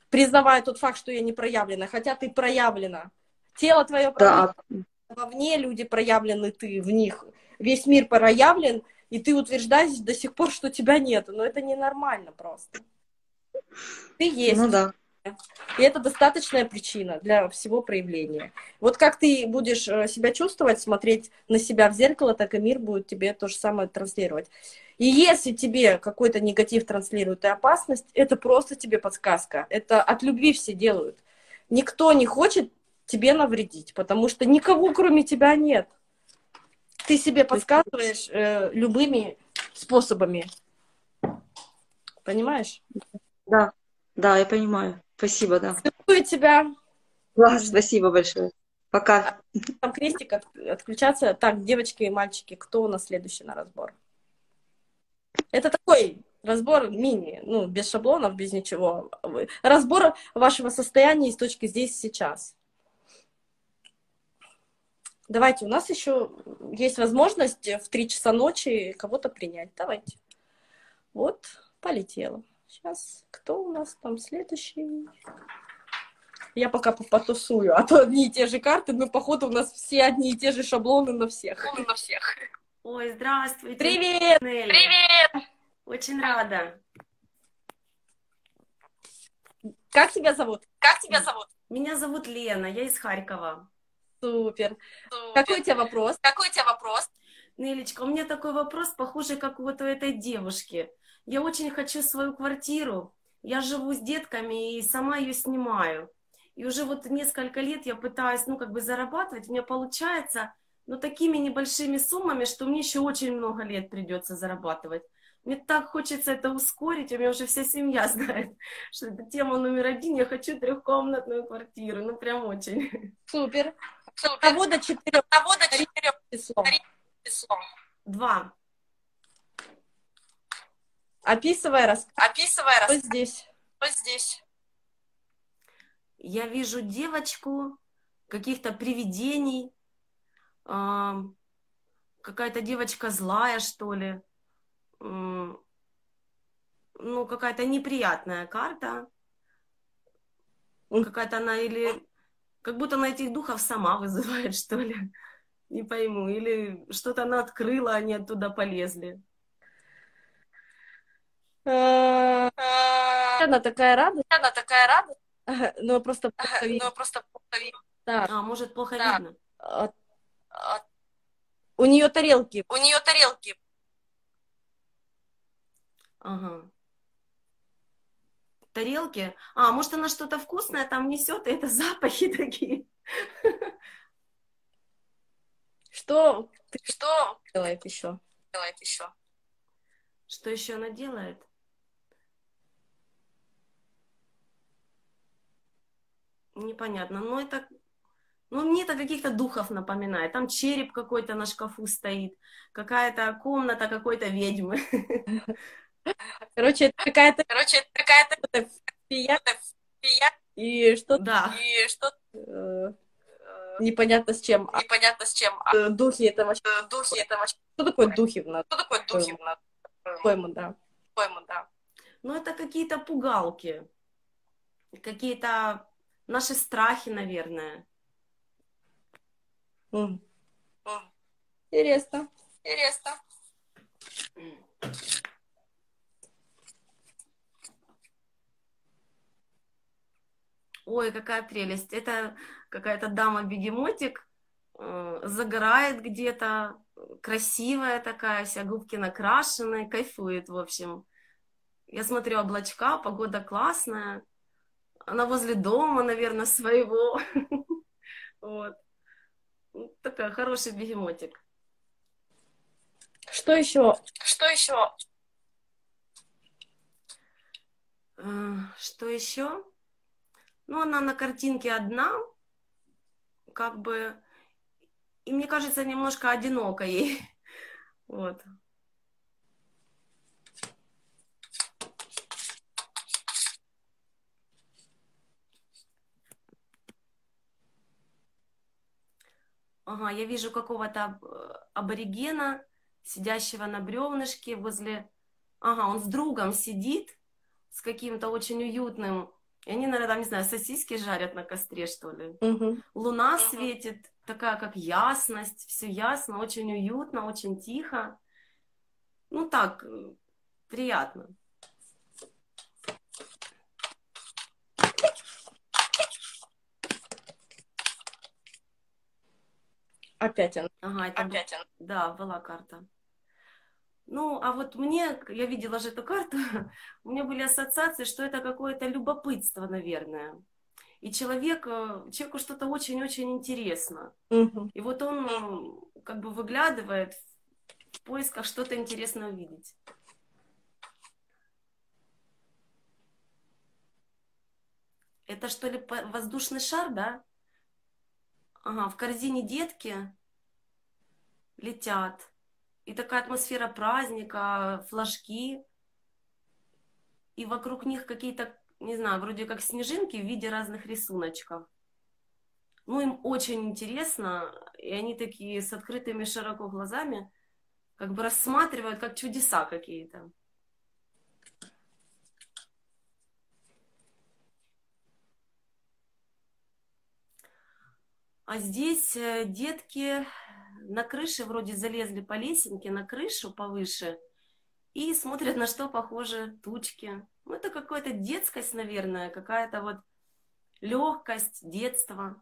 [SPEAKER 1] признавая тот факт, что я не проявлена, хотя ты проявлена. Тело твое проявлено. Да. Вовне люди проявлены, ты в них. Весь мир проявлен, и ты утверждаешь до сих пор, что тебя нет. Но это ненормально просто. Ты есть.
[SPEAKER 4] Ну да.
[SPEAKER 1] И это достаточная причина для всего проявления. Вот как ты будешь э, себя чувствовать, смотреть на себя в зеркало, так и мир будет тебе то же самое транслировать. И если тебе какой-то негатив транслирует и опасность, это просто тебе подсказка. Это от любви все делают. Никто не хочет тебе навредить, потому что никого кроме тебя нет. Ты себе подсказываешь э, любыми способами. Понимаешь?
[SPEAKER 4] Да, да, я понимаю. Спасибо, да.
[SPEAKER 1] Целую тебя.
[SPEAKER 4] Класс, спасибо большое. Пока.
[SPEAKER 1] Там крестик от, отключаться. Так, девочки и мальчики, кто у нас следующий на разбор? Это такой разбор мини, ну, без шаблонов, без ничего. Разбор вашего состояния из точки здесь сейчас. Давайте, у нас еще есть возможность в 3 часа ночи кого-то принять. Давайте. Вот, полетела. Сейчас, кто у нас там следующий? Я пока потусую, а то одни и те же карты, но походу у нас все одни и те же шаблоны на всех.
[SPEAKER 5] На всех. Ой, здравствуйте.
[SPEAKER 1] Привет!
[SPEAKER 5] Нелли. Привет! Очень рада.
[SPEAKER 1] Как тебя зовут?
[SPEAKER 5] Как тебя зовут? Меня зовут Лена, я из Харькова.
[SPEAKER 1] Супер. Супер. Какой у тебя вопрос?
[SPEAKER 5] Какой у тебя вопрос? Нелечка, у меня такой вопрос, похожий, как вот у этой девушки. Я очень хочу свою квартиру. Я живу с детками и сама ее снимаю. И уже вот несколько лет я пытаюсь, ну, как бы зарабатывать, у меня получается, но такими небольшими суммами, что мне еще очень много лет придется зарабатывать. Мне так хочется это ускорить, у меня уже вся семья <laughs> знает, что это тема номер один, я хочу трехкомнатную квартиру, ну прям очень.
[SPEAKER 1] Супер. Кого до четырех?
[SPEAKER 5] Кого до четырех числом? Два.
[SPEAKER 1] Описывай, рас...
[SPEAKER 5] Описывай,
[SPEAKER 1] что здесь?
[SPEAKER 5] Что здесь? Я вижу девочку, каких-то привидений, какая-то девочка злая, что ли. Ну, какая-то неприятная карта. Какая-то она или... Как будто она этих духов сама вызывает, <laughs> что ли. Не пойму. Или что-то она открыла, они оттуда полезли.
[SPEAKER 1] Она такая рада.
[SPEAKER 5] Она такая рада.
[SPEAKER 1] Но просто
[SPEAKER 5] плохо видно. Но просто плохо видно.
[SPEAKER 1] Да.
[SPEAKER 5] А, может, плохо да. видно.
[SPEAKER 1] У нее тарелки.
[SPEAKER 5] У нее тарелки. Ага. Тарелки? А, может, она что-то вкусное там несет, и это запахи такие.
[SPEAKER 1] Что?
[SPEAKER 5] Что
[SPEAKER 1] делает еще?
[SPEAKER 5] Делает еще. Что еще она делает? Непонятно. Но это ну, мне это каких-то духов напоминает. Там череп какой-то на шкафу стоит, какая-то комната какой-то ведьмы. <laughs>
[SPEAKER 1] Короче, это какая-то...
[SPEAKER 5] Короче, это какая-то... <laughs>
[SPEAKER 1] Фия. И что
[SPEAKER 5] Да.
[SPEAKER 1] И что э, непонятно с чем.
[SPEAKER 5] Непонятно с чем.
[SPEAKER 1] А духи это вообще...
[SPEAKER 5] Духи это вообще...
[SPEAKER 1] Что такое духи? Что
[SPEAKER 5] такое духи?
[SPEAKER 1] Пойму, да.
[SPEAKER 5] Пойму, да. Ну, это какие-то пугалки. Какие-то наши страхи, наверное.
[SPEAKER 1] Mm. Интересно.
[SPEAKER 5] Интересно. Ой, какая прелесть. Это какая-то дама-бегемотик, э, загорает где-то, красивая такая, вся губки накрашенные, кайфует, в общем. Я смотрю облачка, погода классная. Она возле дома, наверное, своего. <laughs> Вот. Ну, такая хороший бегемотик.
[SPEAKER 1] Что еще?
[SPEAKER 5] Что еще? Э, что еще? Ну, она на картинке одна, как бы, и мне кажется, немножко одиноко ей. <laughs> Вот. Ага, я вижу какого-то э, аборигена, сидящего на бревнышке возле... Ага, он с другом сидит, с каким-то очень уютным... И они, наверное, там, не знаю, сосиски жарят на костре, что ли.
[SPEAKER 1] Угу.
[SPEAKER 5] Луна угу. светит, такая как ясность, все ясно, очень уютно, очень тихо. Ну так, э, приятно.
[SPEAKER 1] Опять она.
[SPEAKER 5] Ага, это Опять она. Да, была карта. Ну, а вот мне, я видела же эту карту, <laughs> у меня были ассоциации, что это какое-то любопытство, наверное. И человек, э, человеку что-то очень-очень интересно.
[SPEAKER 1] Угу.
[SPEAKER 5] И вот он как бы выглядывает в поисках что-то интересное увидеть. Это что ли воздушный шар, да? Ага, в корзине детки летят. И такая атмосфера праздника, флажки. И вокруг них какие-то, не знаю, вроде как снежинки в виде разных рисуночков. Ну, им очень интересно, и они такие с открытыми широко глазами как бы рассматривают как чудеса какие-то. А здесь э, детки на крыше вроде залезли по лесенке на крышу повыше и смотрят, на что похожи тучки. Ну, это какая-то детскость, наверное, какая-то вот легкость, детство.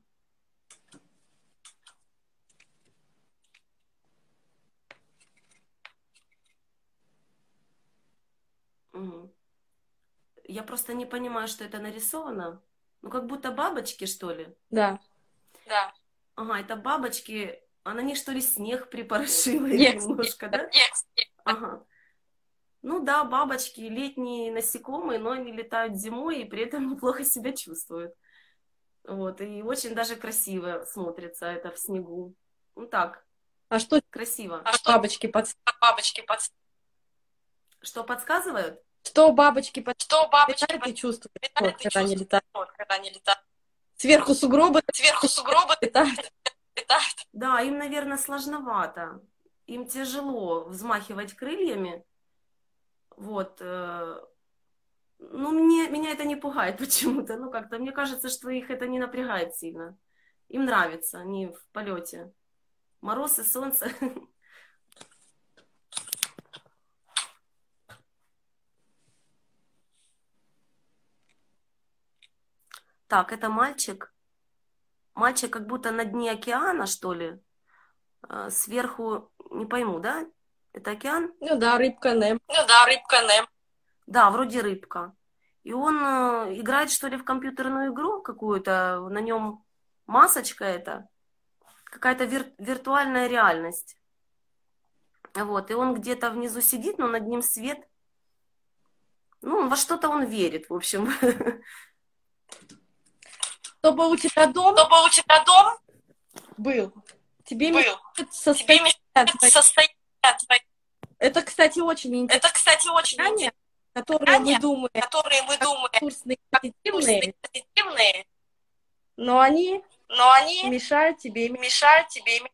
[SPEAKER 5] Я просто не понимаю, что это нарисовано.
[SPEAKER 6] ну как будто бабочки, что ли.
[SPEAKER 1] Да.
[SPEAKER 6] Да. Ага, это бабочки, а на них что ли снег припорошило
[SPEAKER 1] Нет,
[SPEAKER 6] немножко, да? Ага. Ну да, бабочки, летние насекомые, но они летают зимой и при этом <laughs> неплохо себя чувствуют. Вот, и очень даже красиво смотрится это в снегу. Ну так,
[SPEAKER 1] А что
[SPEAKER 6] красиво.
[SPEAKER 1] а что бабочки под...
[SPEAKER 6] бабочки под... Что подсказывают?
[SPEAKER 1] Что бабочки под...
[SPEAKER 6] Что
[SPEAKER 1] летают и чувствуют, вот, когда они летают?
[SPEAKER 6] когда они летают.
[SPEAKER 1] Сверху сугробы
[SPEAKER 6] Сверху сугробы
[SPEAKER 1] летают.
[SPEAKER 6] летают. Да, им, наверное, сложновато. Им тяжело взмахивать крыльями. Вот. э, Ну, мне, меня это не пугает <laughs> почему-то. Ну, как-то мне кажется, что их это не напрягает сильно. Им нравится, они в полете. Мороз и солнце. <laughs> Так, это мальчик. Мальчик как будто на дне океана, что ли. Э, Сверху, не пойму, да? Это океан?
[SPEAKER 1] Ну да, рыбка Нем.
[SPEAKER 6] Ну да, рыбка Нем. Да, вроде рыбка. И он э, играет, что ли, в компьютерную игру какую-то. На нем масочка эта. Какая-то вир- виртуальная реальность. Вот. И он где-то внизу сидит, но над ним свет. Ну, во что-то он верит, в общем. <laughs>
[SPEAKER 1] Чтобы у тебя дом?
[SPEAKER 6] Чтобы у тебя дом?
[SPEAKER 1] Был, тебе
[SPEAKER 6] был.
[SPEAKER 1] мешает состояние твоё.
[SPEAKER 6] состояние
[SPEAKER 1] Это, кстати, очень интересно,
[SPEAKER 6] Это, кстати, очень
[SPEAKER 1] которое
[SPEAKER 6] Состояние,
[SPEAKER 1] мы думаем,
[SPEAKER 6] которые мы думаем.
[SPEAKER 1] курсные позитивные,
[SPEAKER 6] позитивные,
[SPEAKER 1] но они
[SPEAKER 6] но они
[SPEAKER 1] мешают тебе
[SPEAKER 6] мешают тебе иметь.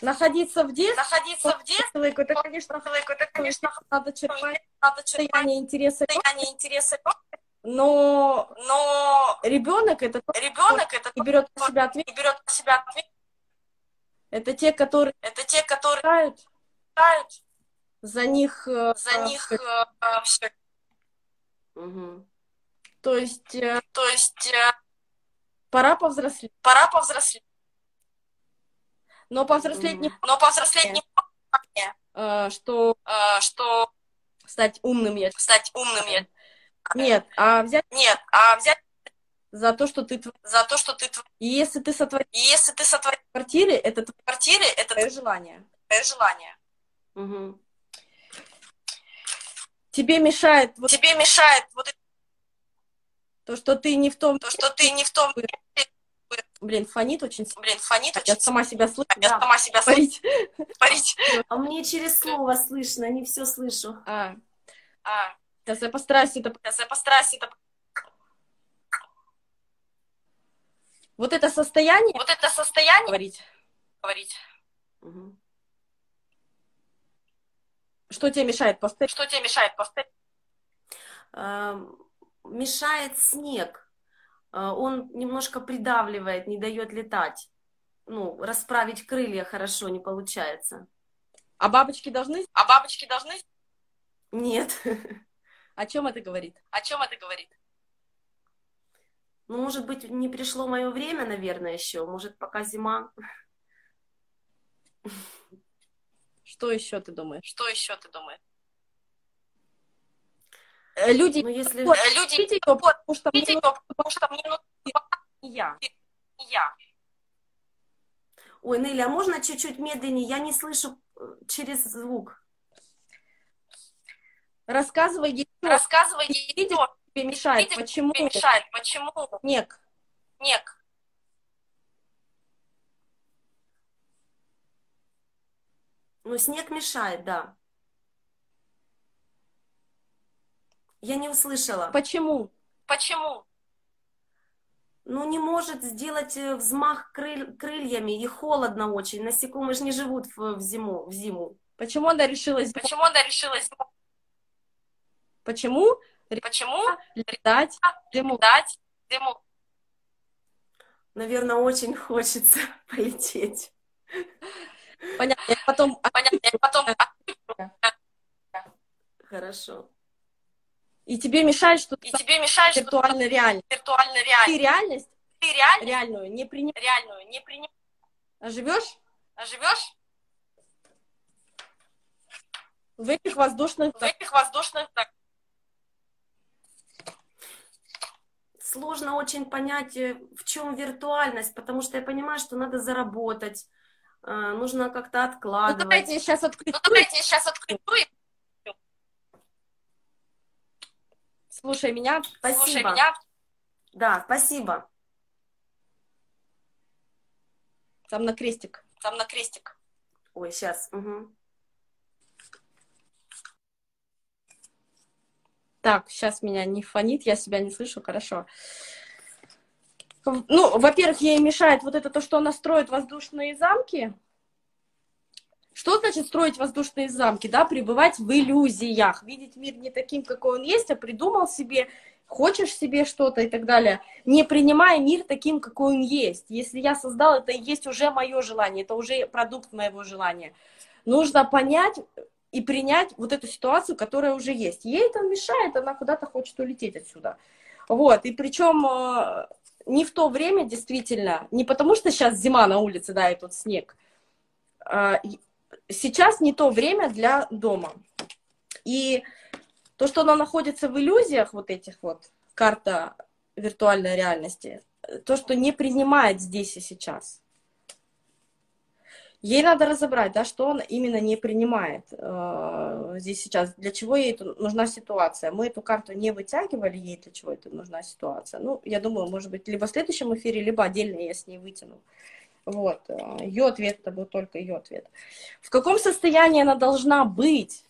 [SPEAKER 1] находиться в детстве.
[SPEAKER 6] Находиться в детстве,
[SPEAKER 1] Это, конечно,
[SPEAKER 6] это, конечно,
[SPEAKER 1] надо черпать состояние интереса,
[SPEAKER 6] состояние интереса,
[SPEAKER 1] но
[SPEAKER 6] но
[SPEAKER 1] ребенок это тот,
[SPEAKER 6] ребенок это
[SPEAKER 1] кто берет на себя
[SPEAKER 6] не берет на себя ответственность.
[SPEAKER 1] Это те, которые
[SPEAKER 6] Это те, которые
[SPEAKER 1] играют
[SPEAKER 6] играют
[SPEAKER 1] за них, э,
[SPEAKER 6] за
[SPEAKER 1] э,
[SPEAKER 6] них все.
[SPEAKER 1] То есть э,
[SPEAKER 6] То есть э,
[SPEAKER 1] пора повзрослеть.
[SPEAKER 6] пора повзрослеть.
[SPEAKER 1] Но повзрослеть не
[SPEAKER 6] Но повзрослеть не
[SPEAKER 1] э, что
[SPEAKER 6] э, что
[SPEAKER 1] стать умным я.
[SPEAKER 6] стать умным я.
[SPEAKER 1] Нет, а взять
[SPEAKER 6] Нет, а взять
[SPEAKER 1] за то, что ты
[SPEAKER 6] за то, что ты.
[SPEAKER 1] И если ты сотворил
[SPEAKER 6] И если ты сотворил
[SPEAKER 1] в квартире, это
[SPEAKER 6] в квартире, это
[SPEAKER 1] твое желание.
[SPEAKER 6] твое желание.
[SPEAKER 1] Тебе мешает вот
[SPEAKER 6] Тебе мешает вот
[SPEAKER 1] то, что ты не в том...
[SPEAKER 6] то, что ты не в том,
[SPEAKER 1] Блин, фонит очень сильно.
[SPEAKER 6] блин, фонит
[SPEAKER 1] Я
[SPEAKER 6] очень
[SPEAKER 1] сама себя слышу.
[SPEAKER 6] Я
[SPEAKER 1] да,
[SPEAKER 6] сама себя слышу.
[SPEAKER 1] говорить. <laughs>
[SPEAKER 5] А мне через слово слышно, не все слышу.
[SPEAKER 1] А,
[SPEAKER 6] А,
[SPEAKER 1] сейчас я постараюсь это...
[SPEAKER 6] сейчас я постараюсь это,
[SPEAKER 1] Вот это состояние
[SPEAKER 6] вот это состояние
[SPEAKER 1] говорить.
[SPEAKER 6] говорить.
[SPEAKER 1] Что тебе мешает повторить?
[SPEAKER 6] Что тебе мешает повторить?
[SPEAKER 5] Эм, Мешает снег. Э, Он немножко придавливает, не дает летать. Ну, расправить крылья хорошо не получается.
[SPEAKER 1] А бабочки должны...
[SPEAKER 6] А бабочки должны...
[SPEAKER 5] Нет.
[SPEAKER 1] О чем это говорит?
[SPEAKER 6] О чем это говорит?
[SPEAKER 5] Ну, может быть, не пришло мое время, наверное, еще. Может, пока зима.
[SPEAKER 1] Что еще ты думаешь?
[SPEAKER 6] Что еще ты думаешь?
[SPEAKER 1] Э, Люди...
[SPEAKER 5] Ну, если...
[SPEAKER 1] Вот,
[SPEAKER 6] Люди
[SPEAKER 1] видите её, потому что мне
[SPEAKER 6] видите её, потому что мне нужно
[SPEAKER 1] не я.
[SPEAKER 6] я.
[SPEAKER 5] Ой, Нелли, а можно чуть-чуть медленнее? Я не слышу э, через звук.
[SPEAKER 1] Рассказывай ей, что
[SPEAKER 6] Рассказывай ей, что
[SPEAKER 1] тебе мешает,
[SPEAKER 6] видишь,
[SPEAKER 1] почему
[SPEAKER 6] тебе мешает, почему
[SPEAKER 1] снег.
[SPEAKER 6] снег.
[SPEAKER 5] Ну, снег мешает, да. Я не услышала.
[SPEAKER 1] Почему?
[SPEAKER 6] Почему?
[SPEAKER 5] Ну, не может сделать э, взмах крыль- крыльями, и холодно очень. Насекомые же не живут в, в зиму, в зиму.
[SPEAKER 1] Почему она решилась?
[SPEAKER 6] Почему она решилась?
[SPEAKER 1] Почему
[SPEAKER 6] Почему
[SPEAKER 1] летать зиму?
[SPEAKER 6] дать зиму?
[SPEAKER 5] Наверное, очень <laughs> хочется <laughs> полететь.
[SPEAKER 1] Понятно. Я потом
[SPEAKER 6] Понятно. Я потом
[SPEAKER 5] Хорошо.
[SPEAKER 1] И тебе мешает, что
[SPEAKER 6] и
[SPEAKER 1] ты
[SPEAKER 6] тебе мешает, что
[SPEAKER 1] виртуальная реальность.
[SPEAKER 6] виртуально
[SPEAKER 1] Ты
[SPEAKER 6] реально.
[SPEAKER 1] реальность
[SPEAKER 6] Ты реально
[SPEAKER 1] реальную не принимаешь,
[SPEAKER 6] реальную не принимаешь,
[SPEAKER 1] а живешь
[SPEAKER 6] а живешь
[SPEAKER 1] в этих воздушных
[SPEAKER 6] в этих воздушных так,
[SPEAKER 5] сложно очень понять, э, в чем виртуальность, потому что я понимаю, что надо заработать, э, нужно как-то
[SPEAKER 1] Ну,
[SPEAKER 5] откладывать.
[SPEAKER 1] давайте я сейчас открою.
[SPEAKER 6] Ну, давайте я сейчас открою.
[SPEAKER 1] Слушай меня.
[SPEAKER 5] Спасибо.
[SPEAKER 6] Слушай меня.
[SPEAKER 5] Да, спасибо.
[SPEAKER 1] Там на крестик.
[SPEAKER 6] Там на крестик.
[SPEAKER 5] Ой, сейчас.
[SPEAKER 1] Так, сейчас меня не фонит, я себя не слышу, хорошо. Ну, во-первых, ей мешает вот это то, что она строит воздушные замки. Что значит строить воздушные замки? Да, пребывать в иллюзиях, видеть мир не таким, какой он есть, а придумал себе, хочешь себе что-то и так далее, не принимая мир таким, какой он есть. Если я создал, это и есть уже мое желание, это уже продукт моего желания. Нужно понять и принять вот эту ситуацию, которая уже есть. Ей это мешает, она куда-то хочет улететь отсюда. Вот, и причем э, не в то время, действительно, не потому что сейчас зима на улице, да, и тут снег, а, сейчас не то время для дома. И то, что она находится в иллюзиях вот этих вот, карта виртуальной реальности, то, что не принимает здесь и сейчас. Ей надо разобрать, да, что он именно не принимает э, здесь сейчас, для чего ей нужна ситуация. Мы эту карту не вытягивали, ей для чего это нужна ситуация. Ну, я думаю, может быть, либо в следующем эфире, либо отдельно я с ней вытяну. Вот, ее ответ это был только ее ответ. В каком состоянии она должна быть,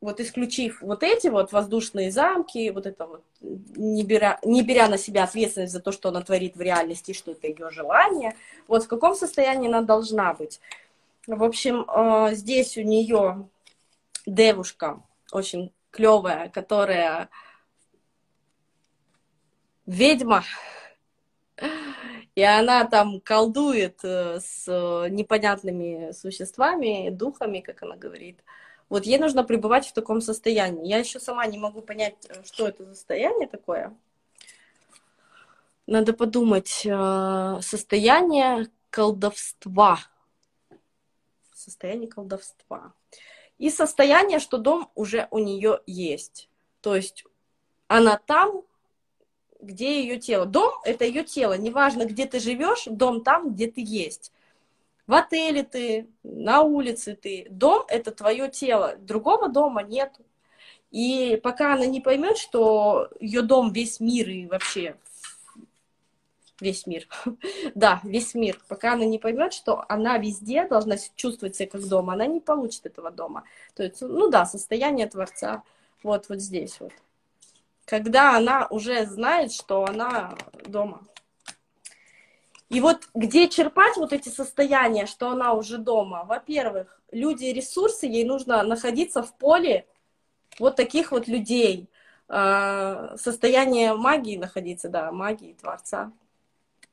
[SPEAKER 1] вот исключив вот эти вот воздушные замки, вот это вот, не беря, не беря на себя ответственность за то, что она творит в реальности, что это ее желание, вот в каком состоянии она должна быть. В общем, здесь у нее девушка очень клевая, которая ведьма, и она там колдует с непонятными существами, духами, как она говорит. Вот ей нужно пребывать в таком состоянии. Я еще сама не могу понять, что это за состояние такое. Надо подумать. Состояние колдовства. Состояние колдовства. И состояние, что дом уже у нее есть. То есть она там, где ее тело. Дом — это ее тело. Неважно, где ты живешь, дом там, где ты есть. В отеле ты, на улице ты. Дом — это твое тело. Другого дома нет. И пока она не поймет, что ее дом весь мир и вообще весь мир, <laughs> да, весь мир, пока она не поймет, что она везде должна чувствовать себя как дома, она не получит этого дома. То есть, ну да, состояние Творца вот, вот здесь вот когда она уже знает, что она дома. И вот где черпать вот эти состояния, что она уже дома? Во-первых, люди ресурсы, ей нужно находиться в поле вот таких вот людей. Состояние магии находиться, да, магии Творца.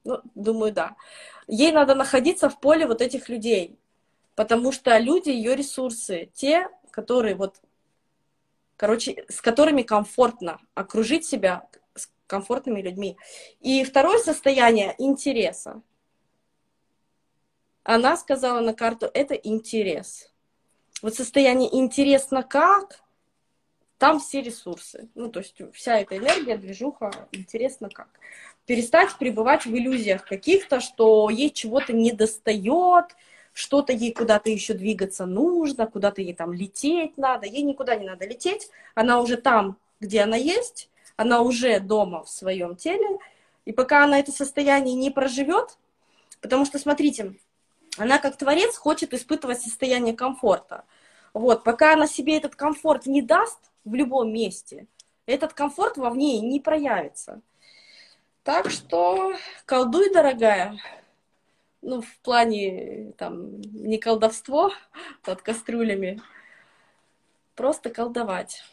[SPEAKER 1] Ну, думаю, да. Ей надо находиться в поле вот этих людей, потому что люди ее ресурсы, те, которые вот короче, с которыми комфортно окружить себя с комфортными людьми. И второе состояние интереса. Она сказала на карту, это интерес. Вот состояние интересно как, там все ресурсы. Ну, то есть вся эта энергия, движуха, интересно как. Перестать пребывать в иллюзиях каких-то, что ей чего-то не достает, что-то ей куда-то еще двигаться нужно, куда-то ей там лететь надо. Ей никуда не надо лететь, она уже там, где она есть, она уже дома в своем теле. И пока она это состояние не проживет, потому что, смотрите, она как творец хочет испытывать состояние комфорта. Вот, пока она себе этот комфорт не даст в любом месте, этот комфорт вовне не проявится. Так что колдуй, дорогая, ну, в плане, там, не колдовство <laughs> под кастрюлями, просто колдовать.